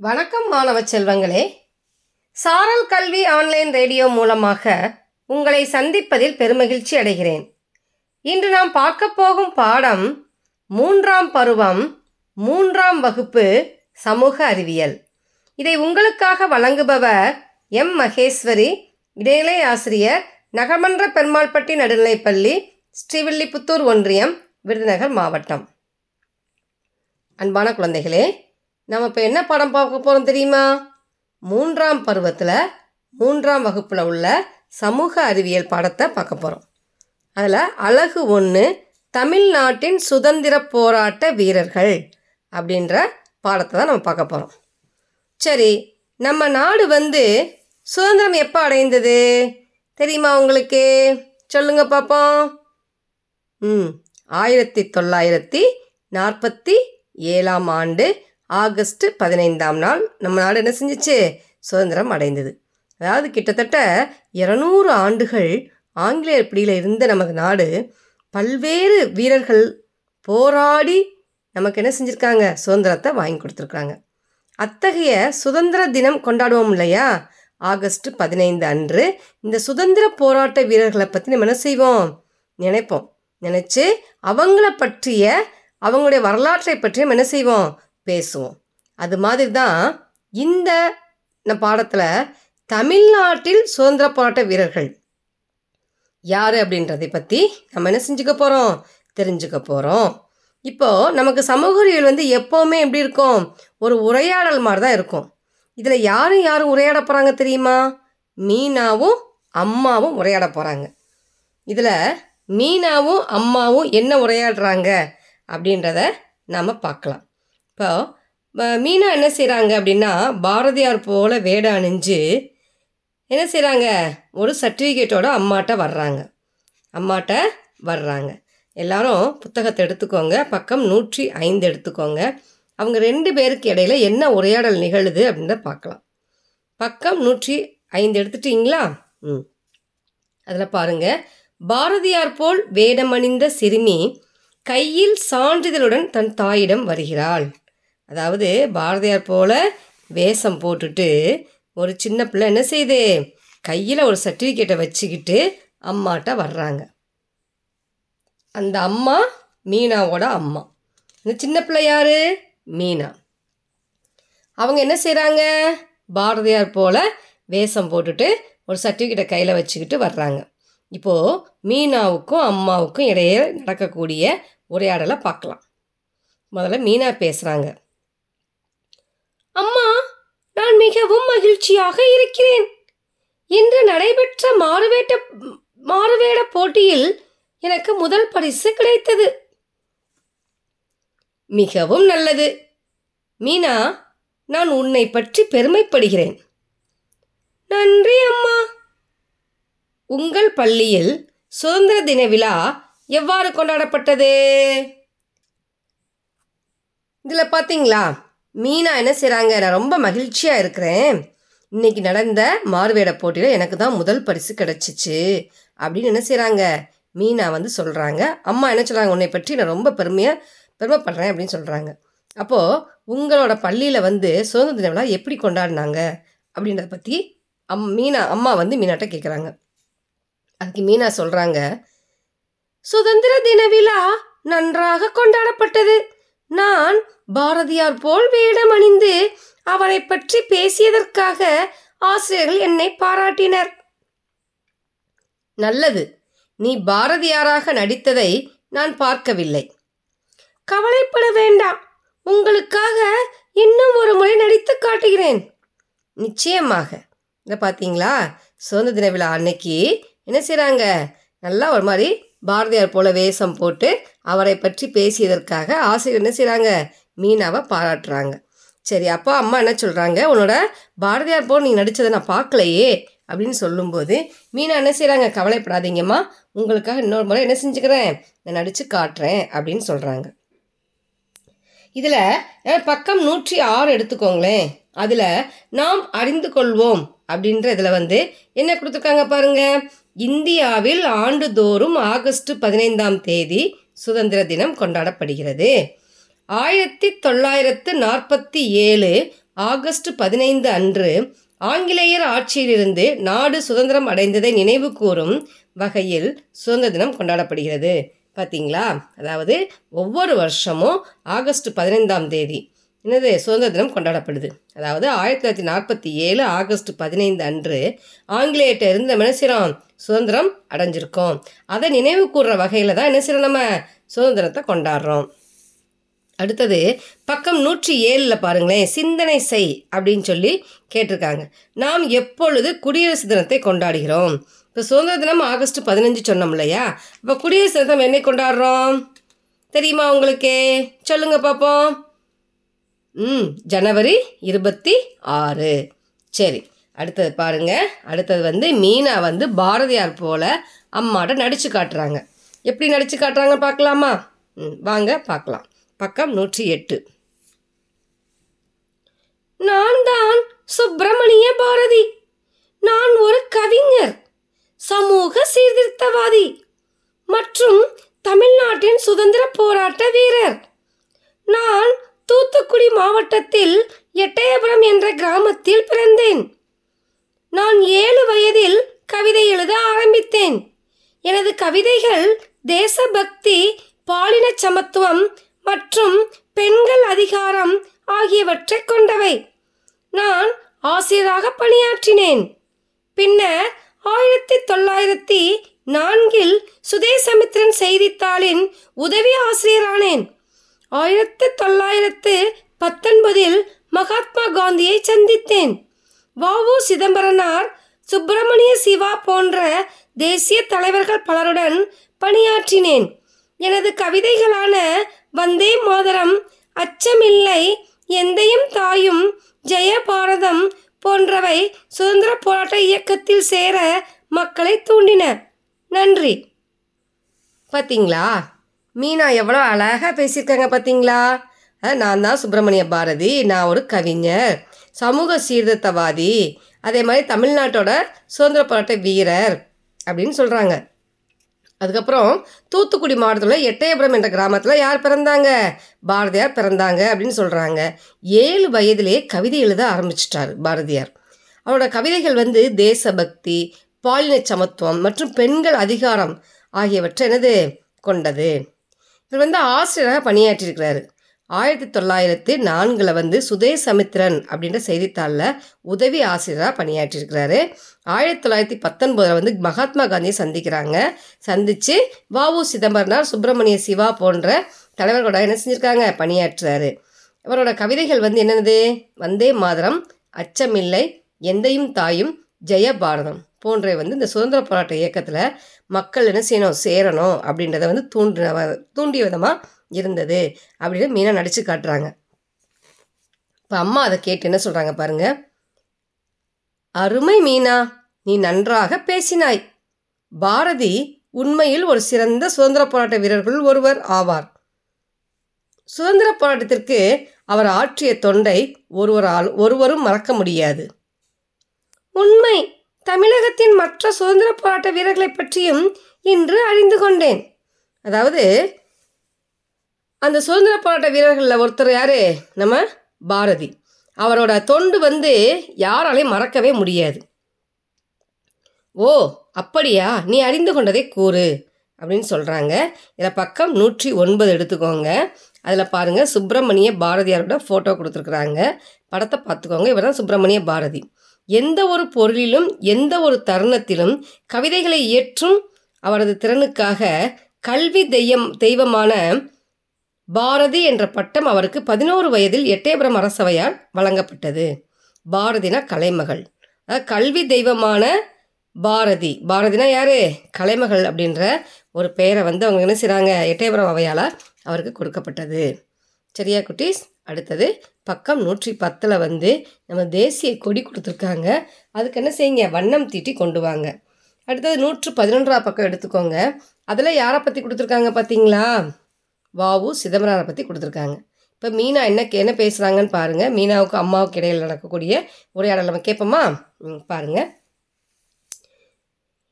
வணக்கம் மாணவ செல்வங்களே. சாரல் கல்வி ஆன்லைன் ரேடியோ மூலமாக உங்களை சந்திப்பதில் பெருமகிழ்ச்சி அடைகிறேன். இன்று நாம் பார்க்க போகும் பாடம் மூன்றாம் பருவம் மூன்றாம் வகுப்பு சமூக அறிவியல். இதை உங்களுக்காக வழங்குபவர் எம். மகேஸ்வரி இடைநிலை ஆசிரியர் நகமன்ற பெருமாள்பட்டி நடுநிலைப்பள்ளி ஸ்ரீவில்லிபுத்தூர் ஒன்றியம் விருதுநகர் மாவட்டம். அன்பான குழந்தைகளே நம்ம இப்போ என்ன படம் பார்க்க போகிறோம் தெரியுமா? மூன்றாம் பருவத்தில் மூன்றாம் வகுப்பில் உள்ள சமூக அறிவியல் பாடத்தை பார்க்க போகிறோம் அதில் அழகு ஒன்று தமிழ்நாட்டின் சுதந்திர போராட்ட வீரர்கள் அப்படின்ற பாடத்தை தான் நம்ம பார்க்க போகிறோம் சரி நம்ம நாடு வந்து சுதந்திரம் எப்போ அடைந்தது? தெரியுமா உங்களுக்கு? சொல்லுங்க பார்ப்போம் ம் ஆயிரத்தி தொள்ளாயிரத்தி நாற்பத்தி ஏழாம் ஆண்டு ஆகஸ்ட் பதினைந்தாம் நாள் நம்ம நாடு என்ன செஞ்சிச்சு? சுதந்திரம் அடைந்தது. அதாவது கிட்டத்தட்ட இரநூறு ஆண்டுகள் ஆங்கிலேயர் பிடியில் இருந்த நமது நாடு பல்வேறு வீரர்கள் போராடி நமக்கு என்ன செஞ்சுருக்காங்க? சுதந்திரத்தை வாங்கி கொடுத்துருக்காங்க. அத்தகைய சுதந்திர தினம் கொண்டாடுவோம் இல்லையா? ஆகஸ்ட் பதினைந்து அன்று இந்த சுதந்திர போராட்ட வீரர்களை பற்றி நம்ம என்ன செய்வோம்? நினைப்போம். நினச்சி அவங்கள பற்றிய அவங்களுடைய வரலாற்றை பற்றி நம்ம என்ன செய்வோம்? பேசுவோம். அது மாதிரி தான் இந்த பாடத்தில் தமிழ்நாட்டில் சுதந்திர போராட்ட வீரர்கள் யார் அப்படின்றதை பற்றி நம்ம என்ன செஞ்சுக்க போகிறோம் தெரிஞ்சுக்க போகிறோம் இப்போது நமக்கு சமூக அறிவியல் வந்து எப்போவுமே எப்படி இருக்கும்? ஒரு உரையாடல் மாதிரி தான் இருக்கும். இதில் யாரும் யாரும் உரையாட போகிறாங்க தெரியுமா? மீனாவும் அம்மாவும் உரையாட போகிறாங்க இதில் மீனாவும் அம்மாவும் என்ன உரையாடுறாங்க அப்படின்றத நாம் பார்க்கலாம். இப்போ மீனா என்ன செய்கிறாங்க அப்படின்னா பாரதியார் போல் வேடம் அணிஞ்சு என்ன செய்கிறாங்க ஒரு சர்டிஃபிகேட்டோட அம்மாட்ட வர்றாங்க. அம்மாட்ட வர்றாங்க. எல்லாரும் புத்தகத்தை எடுத்துக்கோங்க. பக்கம் நூற்றி ஐந்து எடுத்துக்கோங்க. அவங்க ரெண்டு பேருக்கு இடையில என்ன உரையாடல் நிகழுது அப்படின்றத பார்க்கலாம். பக்கம் நூற்றி ஐந்து எடுத்துட்டிங்களா? ம். அதில் பாருங்கள் பாரதியார் போல் வேடமணிந்த சிறுமி கையில் சான்றிதழுடன் தன் தாயிடம் வருகிறாள். அதாவது பாரதியார் போல வேஷம் போட்டுட்டு ஒரு சின்ன பிள்ளை என்ன செய்யுது கையில் ஒரு சர்டிஃபிகேட்டை வச்சுக்கிட்டு அம்மாட்ட வர்றாங்க. அந்த அம்மா மீனாவோட அம்மா. இந்த சின்ன பிள்ளை யாரு? மீனா. அவங்க என்ன செய்கிறாங்க பாரதியார் போல வேஷம் போட்டுட்டு ஒரு சர்டிஃபிகேட்டை கையில் வச்சுக்கிட்டு வர்றாங்க. இப்போது மீனாவுக்கும் அம்மாவுக்கும் இடையே நடக்கக்கூடிய உரையாடலை பார்க்கலாம். முதல்ல மீனா பேசுகிறாங்க அம்மா நான் மிகவும் மகிழ்ச்சியாக இருக்கிறேன். இன்று நடைபெற்ற மாறுவேட்ட மாறுவேட போட்டியில் எனக்கு முதல் பரிசு கிடைத்தது. மிகவும் நல்லது. மீனா நான் உன்னை பற்றி பெருமைப்படுகிறேன். நன்றி அம்மா. உங்கள் பள்ளியில் சுதந்திர தின விழா எவ்வாறு கொண்டாடப்பட்டது? இதில் பார்த்தீங்களா? மீனா என்ன செய்கிறாங்க நான் ரொம்ப மகிழ்ச்சியாக இருக்கிறேன். இன்னைக்கு நடந்த மார்வேட போட்டியில் எனக்கு தான் முதல் பரிசு கிடச்சிச்சு. அப்படின்னு என்ன செய்கிறாங்க மீனா வந்து சொல்கிறாங்க அம்மா என்ன சொல்கிறாங்க உன்னை பற்றி நான் ரொம்ப பெருமையாக பெருமைப்படுறேன் அப்படின்னு சொல்கிறாங்க அப்போது உங்களோட பள்ளியில் வந்து சுதந்திர தின விழா எப்படி கொண்டாடினாங்க? அப்படின்றத பற்றி அம் மீனா அம்மா வந்து மீனாட்ட கேட்குறாங்க அதுக்கு மீனா சொல்கிறாங்க சுதந்திர தின விழா நன்றாக கொண்டாடப்பட்டது. நான் பாரதியார் போல் வேடம் அணிந்து அவரை பற்றி பேசியதற்காக ஆசிரியர்கள் என்னை பாராட்டினர். நல்லது. நீ பாரதியாராக நடித்ததை நான் பார்க்கவில்லை. கவலைப்பட வேண்டாம். உங்களுக்காக இன்னும் ஒரு முறை நடித்து காட்டுகிறேன். நிச்சயமாக. இதை பார்த்தீங்களா சுதந்திர தின விழா அன்னைக்கு என்ன செய்கிறாங்க நல்லா ஒரு மாதிரி பாரதியார் போல வேஷம் போட்டு அவரை பற்றி பேசியதற்காக ஆசிரியர் என்ன செய்கிறாங்க மீனாவை பாராட்டுறாங்க. சரி அப்பா அம்மா என்ன சொல்கிறாங்க உன்னோட பாரதியார் போல் நீ நடித்ததை நான் பார்க்கலையே அப்படின்னு சொல்லும்போது மீனா என்ன செய்கிறாங்க கவலைப்படாதீங்கம்மா. உங்களுக்காக இன்னொரு முறை என்ன செஞ்சுக்கிறேன்? நான் நடித்து காட்டுறேன் அப்படின்னு சொல்கிறாங்க இதில் பக்கம் நூற்றி ஆறு எடுத்துக்கோங்களேன். அதில் நாம் அறிந்து கொள்வோம் அப்படின்ற இதில் வந்து என்ன கொடுத்துருக்காங்க பாருங்க? இந்தியாவில் ஆண்டுதோறும் ஆகஸ்ட் பதினைந்தாம் தேதி சுதந்திர தினம் கொண்டாடப்படுகிறது. ஆயிரத்தி தொள்ளாயிரத்து நாற்பத்தி ஏழு ஆகஸ்ட் பதினைந்து அன்று ஆங்கிலேயர் ஆட்சியிலிருந்து நாடு சுதந்திரம் அடைந்ததை நினைவு கூறும் வகையில் சுதந்திர தினம் கொண்டாடப்படுகிறது. பார்த்தீங்களா அதாவது ஒவ்வொரு வருஷமும் ஆகஸ்ட் பதினைந்தாம் தேதி என்னது? சுதந்திர தினம் கொண்டாடப்படுது. அதாவது ஆயிரத்தி தொள்ளாயிரத்தி நாற்பத்தி ஏழு ஆகஸ்ட் பதினைந்து அன்று ஆங்கிலேயர்கிட்ட இருந்த மினசிரம் சுதந்திரம் அடைஞ்சிருக்கோம். அதை நினைவு கூறுற வகையில் தான் என்ன செய்கிறோம் நம்ம சுதந்திரத்தை கொண்டாடுறோம். அடுத்தது பக்கம் நூற்றி ஏழில் பாருங்களேன் சிந்தனை செய் அப்படின்னு சொல்லி கேட்டிருக்காங்க. நாம் எப்பொழுது குடியரசு தினத்தை கொண்டாடுகிறோம்? இப்போ சுதந்திர தினம் ஆகஸ்ட் பதினஞ்சு சொன்னோம் இல்லையா? இப்போ குடியரசு தினம் என்னை கொண்டாடுறோம்? தெரியுமா உங்களுக்கு? சொல்லுங்க பார்ப்போம் ம் ஜனவரி இருபத்தி ஆறு. சரி அடுத்தது பாருங்க. அடுத்தது வந்து மீனா வந்து பாரதியார் போல அம்மாட்ட நடிச்சு காட்டுறாங்க. எப்படி நடிச்சு காட்டுறாங்க பார்க்கலாமா? ம் வாங்க பார்க்கலாம். பக்கம் நூற்றி எட்டு. நான் தான் சுப்பிரமணிய பாரதி. நான் ஒரு கவிஞர் சமூக சீர்திருத்தவாதி மற்றும் தமிழ்நாட்டின் சுதந்திர போராட்ட வீரர். நான் தூத்துக்குடி மாவட்டத்தில் எட்டயபுரம் என்ற கிராமத்தில் பிறந்தேன். நான் ஏழு வயதில் கவிதை எழுத ஆரம்பித்தேன். எனது கவிதைகள் தேசபக்தி பாலின சமத்துவம் மற்றும் பெண்கள் அதிகாரம் ஆகியவற்றை கொண்டவை. நான் ஆசிரியராக பணியாற்றினேன். பின்னர் ஆயிரத்தி தொள்ளாயிரத்தி நான்கில் சுதேசமித்ரன் செய்தித்தாளின் உதவி ஆசிரியரானேன். ஆயிரத்தி தொள்ளாயிரத்து பத்தொன்பதில் மகாத்மா காந்தியை சந்தித்தேன். வாவு சிதம்பரனார் சுப்பிரமணிய சிவா போன்ற தேசிய தலைவர்கள் பலருடன் பணியாற்றினேன். எனது கவிதைகளான வந்தே மாதரம். அச்சமில்லை. எந்தையும் தாயும் ஜெய பாரதம் போன்றவை சுதந்திர போராட்ட இயக்கத்தில் சேர மக்களை தூண்டின. நன்றி. பார்த்தீங்களா மீனா எவ்வளோ அழகாக பேசியிருக்காங்க பார்த்தீங்களா நான் தான் சுப்பிரமணிய பாரதி. நான் ஒரு கவிஞர். சமூக சீர்திருத்தவாதி. அதே மாதிரி தமிழ்நாட்டோட சுதந்திர போராட்ட வீரர் அப்படின்னு சொல்கிறாங்க அதுக்கப்புறம் தூத்துக்குடி மாவட்டத்தில் எட்டயபுரம் என்ற கிராமத்தில் யார் பிறந்தாங்க? பாரதியார் பிறந்தாங்க அப்படின்னு சொல்கிறாங்க ஏழு வயதிலே கவிதை எழுத ஆரம்பிச்சிட்டார் பாரதியார். அவரோட கவிதைகள் வந்து தேசபக்தி பாலின சமத்துவம் மற்றும் பெண்கள் அதிகாரம் ஆகியவற்றை என்னது? கொண்டது. இவர் வந்து ஆசிரியராக பணியாற்றியிருக்கிறாரு. ஆயிரத்தி தொள்ளாயிரத்தி நான்கில் வந்து சுதேசமித்ரன் அப்படின்ற செய்தித்தாளில் உதவி ஆசிரியராக பணியாற்றியிருக்கிறாரு. ஆயிரத்தி தொள்ளாயிரத்தி பத்தொன்பதில் வந்து மகாத்மா காந்தியை சந்திக்கிறாங்க. சந்தித்து வாவு சிதம்பரனார் சுப்பிரமணிய சிவா போன்ற தலைவர்களோட என்ன செஞ்சுருக்காங்க? பணியாற்றுறாரு. இவரோட கவிதைகள் வந்து என்னென்னது? வந்தே மாதரம் அச்சமில்லை எந்தையும் தாயும் ஜெய பாரதம் போன்றவை வந்து இந்த சுதந்திர போராட்ட இயக்கத்தில் மக்கள் என்ன செய்யணும் சேரணும் அப்படின்றத வந்து தூண்டின வ- தூண்டிய விதமாக இருந்தது அப்படின்னு மீனா நடித்து காட்டுறாங்க. இப்போ அம்மா அதை கேட்டு என்ன சொல்கிறாங்க பாருங்க. அருமை மீனா நீ நன்றாக பேசினாய். பாரதி உண்மையில் ஒரு சிறந்த சுதந்திர போராட்ட வீரர்கள் ஒருவர் ஆவார். சுதந்திர போராட்டத்திற்கு அவர் ஆற்றிய தொண்டை ஒருவரால் ஒருவரும் மறக்க முடியாது. உண்மை தமிழகத்தின் மற்ற சுதந்திர போராட்ட வீரர்களை பற்றியும் இன்று அறிந்து கொண்டேன். அதாவது அந்த சுதந்திர போராட்ட வீரர்களில் ஒருத்தர் யார்? நம்ம பாரதி. அவரோட தொண்டு வந்து யாராலையும் மறக்கவே முடியாது. ஓ அப்படியா? நீ அறிந்து கொண்டதை கூறு அப்படின்னு சொல்கிறாங்க இதில் பக்கம் நூற்றி ஒன்பது எடுத்துக்கோங்க. அதில் பாருங்கள் சுப்பிரமணிய பாரதியாரோட ஃபோட்டோ கொடுத்துருக்குறாங்க. படத்தை பார்த்துக்கோங்க. இவர் தான் சுப்பிரமணிய பாரதி. எந்த ஒரு பொருளிலும் எந்த ஒரு தருணத்திலும் கவிதைகளை இயற்றும் அவரது திறனுக்காக கல்வி தெய்யம் தெய்வமான பாரதி என்ற பட்டம் அவருக்கு பதினோரு வயதில் எட்டயபுரம் அரசவையால் வழங்கப்பட்டது. பாரதினா கலைமகள். கல்வி தெய்வமான பாரதி. பாரதினா யாரு? கலைமகள் அப்படின்ற ஒரு பெயரை வந்து அவங்க என்ன செய்கிறாங்க எட்டயபுரம் அவையால் அவருக்கு கொடுக்கப்பட்டது. சரியா குட்டீஸ்? அடுத்தது பக்கம் நூற்றி பத்தில் வந்து நம்ம தேசிய கொடி கொடுத்துருக்காங்க. அதுக்கு என்ன செய்யுங்க? வண்ணம் தீட்டி கொண்டு வாங்க. அடுத்தது நூற்று பதினொன்றாம் பக்கம் எடுத்துக்கோங்க. அதில் யாரை பற்றி கொடுத்துருக்காங்க பார்த்தீங்களா வாவு சிதம்பரனை பற்றி கொடுத்துருக்காங்க. இப்போ மீனா என்ன என்ன பேசுகிறாங்கன்னு பாருங்கள் மீனாவுக்கு அம்மாவுக்கு இடையில் நடக்கக்கூடிய உரையாடல் நம்ம கேட்போமா? ம், பாருங்க.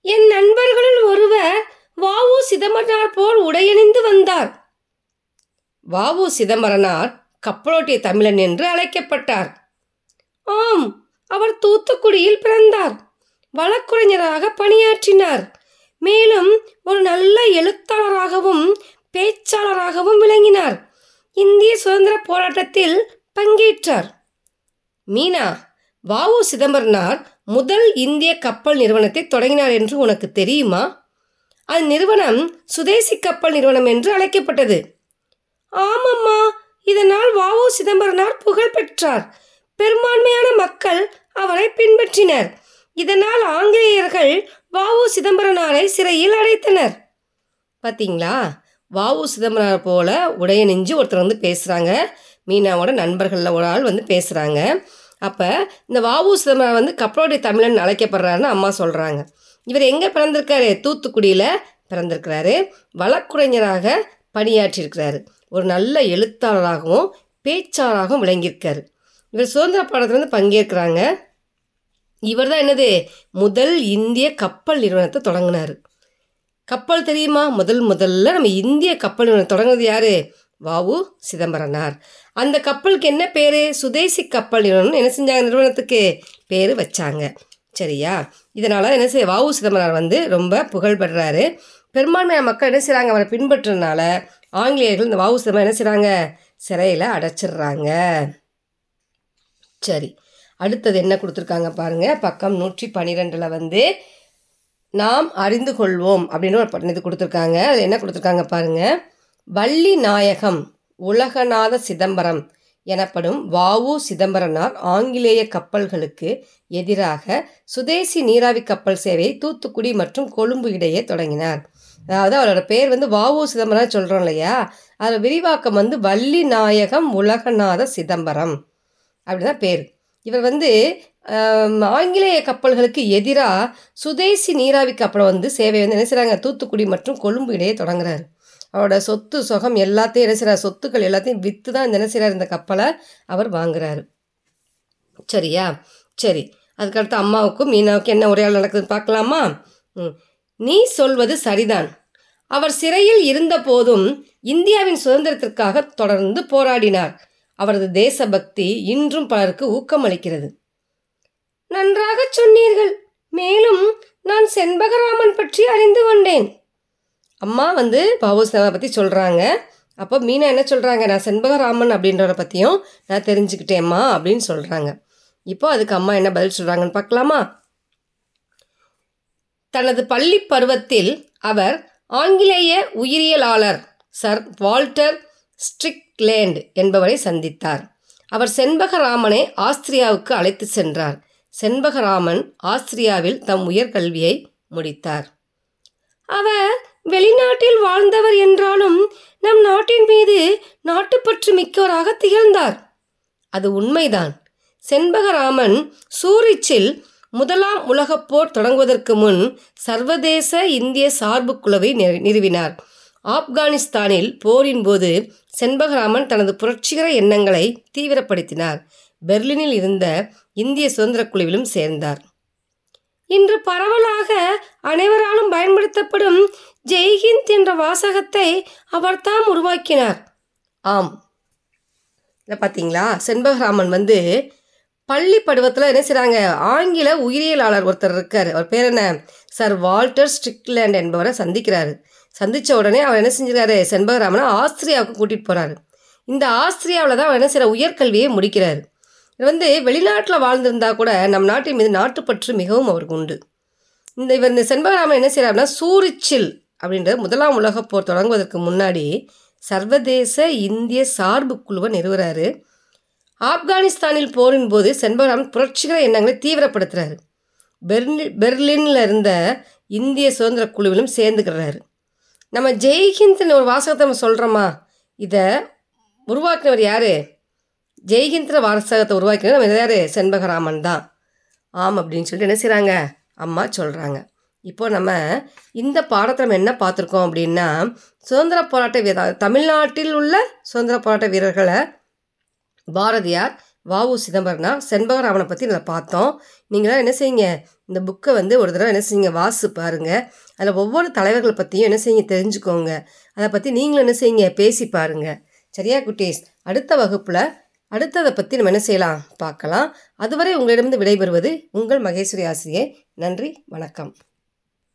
என் நண்பர்களில் ஒருவர் வாவு சிதம்பரனார் போல் உடையணிந்து வந்தார். வாவு சிதம்பரனார் கப்பலோட்டிய தமிழன் என்று அழைக்கப்பட்டார். ஆம் அவர் தூத்துக்குடியில் பிறந்தார். வழக்குரைஞராக பணியாற்றினார். மேலும் ஒரு நல்ல எழுத்தாளராகவும் பேச்சாளராகவும் விளங்கினார். இந்திய சுதந்திர போராட்டத்தில் பங்கேற்றார். மீனா வாவு சிதம்பரனார் முதல் இந்திய கப்பல் நிறுவனத்தை தொடங்கினார் என்று உனக்கு தெரியுமா? அது நிறுவனம் சுதேசி கப்பல் நிறுவனம் என்று அழைக்கப்பட்டது. ஆமம்மா இதனால் வாவு சிதம்பரனார் புகழ் பெற்றார். பெரும்பான்மையான மக்கள் அவரை பின்பற்றினர். இதனால் ஆங்கிலேயர்கள் வாவு சிதம்பரனாரை சிறையில் அடைத்தனர். பார்த்தீங்களா வாவு சிதம்பரம் போல உடைய நெஞ்சு ஒருத்தர் வந்து பேசுகிறாங்க மீனாவோட நண்பர்களில் ஒரு ஆள் வந்து பேசுகிறாங்க அப்போ இந்த வாவு சிதம்பரம் வந்து கப்பலோடைய தமிழன் அழைக்கப்படுறாருன்னு அம்மா சொல்கிறாங்க இவர் எங்கே பிறந்திருக்காரு? தூத்துக்குடியில் பிறந்திருக்கிறாரு. வழக்குரைஞராக பணியாற்றியிருக்கிறாரு. ஒரு நல்ல எழுத்தாளராகவும் பேச்சாளராகவும் விளங்கியிருக்காரு. இவர் சுதந்திர பாடத்தில் வந்து பங்கேற்கிறாங்க. இவர் தான் என்னது? முதல் இந்திய கப்பல் நிறுவனத்தை தொடங்கினார். கப்பல் தெரியுமா? முதல் முதல்ல நம்ம இந்திய கப்பல் நிறுவனம் தொடங்குனது யாரு? வாவு சிதம்பரனார். அந்த கப்பலுக்கு என்ன பேர்? சுதேசி கப்பல் நிறுவனம் என்ன செஞ்சாங்க நிறுவனத்துக்கு? பேர் வச்சாங்க. சரியா? இதனால் என்ன செய்ய வாவு சிதம்பரனார் வந்து ரொம்ப புகழ்படுறாரு பெரும்பான்மையான மக்கள் என்ன செய்கிறாங்க அவரை பின்பற்றுறதுனால ஆங்கிலேயர்கள் இந்த வாவு சிதம்பரம் என்ன செய்கிறாங்க சிறையில் அடைச்சிடுறாங்க. சரி. அடுத்தது என்ன கொடுத்துருக்காங்க பாருங்கள் பக்கம் நூற்றி பன்னிரெண்டில் வந்து நாம் அறிந்து கொள்வோம் அப்படின்னு ஒரு இது கொடுத்துருக்காங்க. அது என்ன கொடுத்துருக்காங்க பாருங்க. வள்ளி நாயகம் உலகநாத சிதம்பரம் எனப்படும் வாவு சிதம்பரனார் ஆங்கிலேய கப்பல்களுக்கு எதிராக சுதேசி நீராவி கப்பல் சேவையை தூத்துக்குடி மற்றும் கொழும்பு இடையே தொடங்கினார். அதாவது அவரோட பேர் வந்து வாவு சிதம்பரம் சொல்கிறோம் இல்லையா? அதில் விரிவாக்கம் வந்து வள்ளி நாயகம் உலகநாத சிதம்பரம் அப்படிதான் பேர். இவர் வந்து ஆங்கிலேய கப்பல்களுக்கு எதிராக சுதேசி நீராவி கப்பலை வந்து சேவை வந்து என்ன செய்கிறாங்க தூத்துக்குடி மற்றும் கொழும்பு இடையே தொடங்குறாரு. அவரோட சொத்து சொகம் எல்லாத்தையும் என்ன செய்கிறார் சொத்துக்கள் எல்லாத்தையும் விற்று தான் என்ன செய்கிறார் இந்த கப்பலை அவர் வாங்குறாரு. சரியா? சரி. அதுக்கடுத்து அம்மாவுக்கும் மீனாவுக்கும் என்ன உரையாடல் நடக்குதுன்னு பார்க்கலாமா? ம். நீ சொல்வது சரிதான். அவர் சிறையில் இருந்தபோதும் இந்தியாவின் சுதந்திரத்திற்காக தொடர்ந்து போராடினார். அவரது தேசபக்தி இன்றும் பலருக்கு ஊக்கமளிக்கிறது. நன்றாக சொன்னீர்கள். மேலும் நான் செண்பகராமன் பற்றி அறிந்து கொண்டேன். அம்மா வந்து பாபுசினாவை பற்றி சொல்கிறாங்க அப்போ மீனா என்ன சொல்கிறாங்க நான் செண்பகராமன் அப்படின்றவரை பற்றியும் நான் தெரிஞ்சுக்கிட்டேம்மா அப்படின்னு சொல்கிறாங்க இப்போ அதுக்கு அம்மா என்ன பதில் சொல்கிறாங்கன்னு பார்க்கலாமா? தனது பள்ளி பருவத்தில் அவர் ஆங்கிலேய உயிரியலாளர் சர் வால்டர் ஸ்ட்ரிக்லேண்ட் என்பவரை சந்தித்தார். அவர் செண்பகராமனை ஆஸ்திரியாவுக்கு அழைத்து சென்றார். செண்பகராமன் ஆஸ்திரியாவில் தம் உயர்கல்வியை முடித்தார். அவர் வெளிநாட்டில் வாழ்ந்தவர் என்றாலும் நம் நாட்டின் மீது நாட்டுப்பற்று மிக்கவராக திகழ்ந்தார். அது உண்மைதான். செண்பகராமன் சூரிச்சில் முதலாம் உலகப் போர் தொடங்குவதற்கு முன் சர்வதேச இந்திய சார்பு குழுவை நிறு- நிறுவினார். ஆப்கானிஸ்தானில் போரின் போது செண்பகராமன் தனது புரட்சிகர எண்ணங்களை தீவிரப்படுத்தினார். பெர்லினில் இருந்த இந்திய சுதந்திர குழுவிலும் சேர்ந்தார். இன்று பரவலாக அனைவராலும் பயன்படுத்தப்படும் ஜெய்ஹிந்த் என்ற வாசகத்தை அவர் தாம் உருவாக்கினார். ஆம். இதை பார்த்தீங்களா செண்பகராமன் வந்து பள்ளி பருவத்தில் என்ன செய்கிறாங்க ஆங்கில உயிரியலாளர் ஒருத்தர் இருக்கார். அவர் பேர் என்ன? சர் வால்டர் ஸ்ட்ரிக்லேண்ட் என்பவரை சந்திக்கிறாரு. சந்தித்த உடனே அவர் என்ன செஞ்சுறாரு செண்பகராமனை ஆஸ்திரியாவுக்கு கூட்டிகிட்டு போகிறாரு இந்த ஆஸ்திரியாவில் தான் அவர் என்ன செய்கிற உயர்கல்வியை முடிக்கிறார். வந்து வெளிநாட்டில் வாழ்ந்திருந்தா கூட நம் நாட்டின் மீது நாட்டுப்பற்று மிகவும் அவருக்கு உண்டு. இந்த இவர் இந்த செண்பகராமன் என்ன செய்கிறாருன்னா சூரிச்சில் அப்படின்ற முதலாம் உலகப் போர் தொடங்குவதற்கு முன்னாடி சர்வதேச இந்திய சார்பு குழுவை நிறுவுறாரு. ஆப்கானிஸ்தானில் போரின் போது செண்பகராமன் புரட்சிகர எண்ணங்களை தீவிரப்படுத்துகிறாரு பெர்லி பெர்லினில் இருந்த இந்திய சுதந்திர குழுவிலும் சேர்ந்துக்கிறாரு. நம்ம ஜெய்ஹிந்த்னு ஒரு வாசகத்தை நம்ம சொல்கிறோமா இதை உருவாக்கினவர் யார்? ஜெய்கிந்திர வாரசகத்தை உருவாக்கினது நம்ம யார் செண்பகராமன் தான். ஆம் அப்படின்னு சொல்லிட்டு என்ன செய்கிறாங்க அம்மா சொல்கிறாங்க இப்போ நம்ம இந்த பாடத்தை நம்ம என்ன பார்த்துருக்கோம் அப்படின்னா சுதந்திர போராட்ட வீரர் தமிழ்நாட்டில் உள்ள சுதந்திர போராட்ட வீரர்களை பாரதியார் வாவு சிதம்பரனா செண்பகராமனை பற்றி நம்ம பார்த்தோம். நீங்களாம் என்ன செய்யுங்க? இந்த புக்கை வந்து ஒரு தடவை என்ன செய்யுங்க? வாசு பாருங்கள் அதில் ஒவ்வொரு தலைவர்களை பற்றியும் என்ன செய்யுங்க? தெரிஞ்சுக்கோங்க. அதை பற்றி நீங்களும் என்ன செய்யுங்க? பேசி பாருங்கள் சரியா குட்டீஸ்? அடுத்த வகுப்பில் அடுத்ததை பற்றி நம்ம என்ன செய்யலாம்? பார்க்கலாம். அதுவரை உங்களிடமிருந்து விடைபெறுவது உங்கள் மகேஸ்வரி ஆசிரியை. நன்றி வணக்கம்.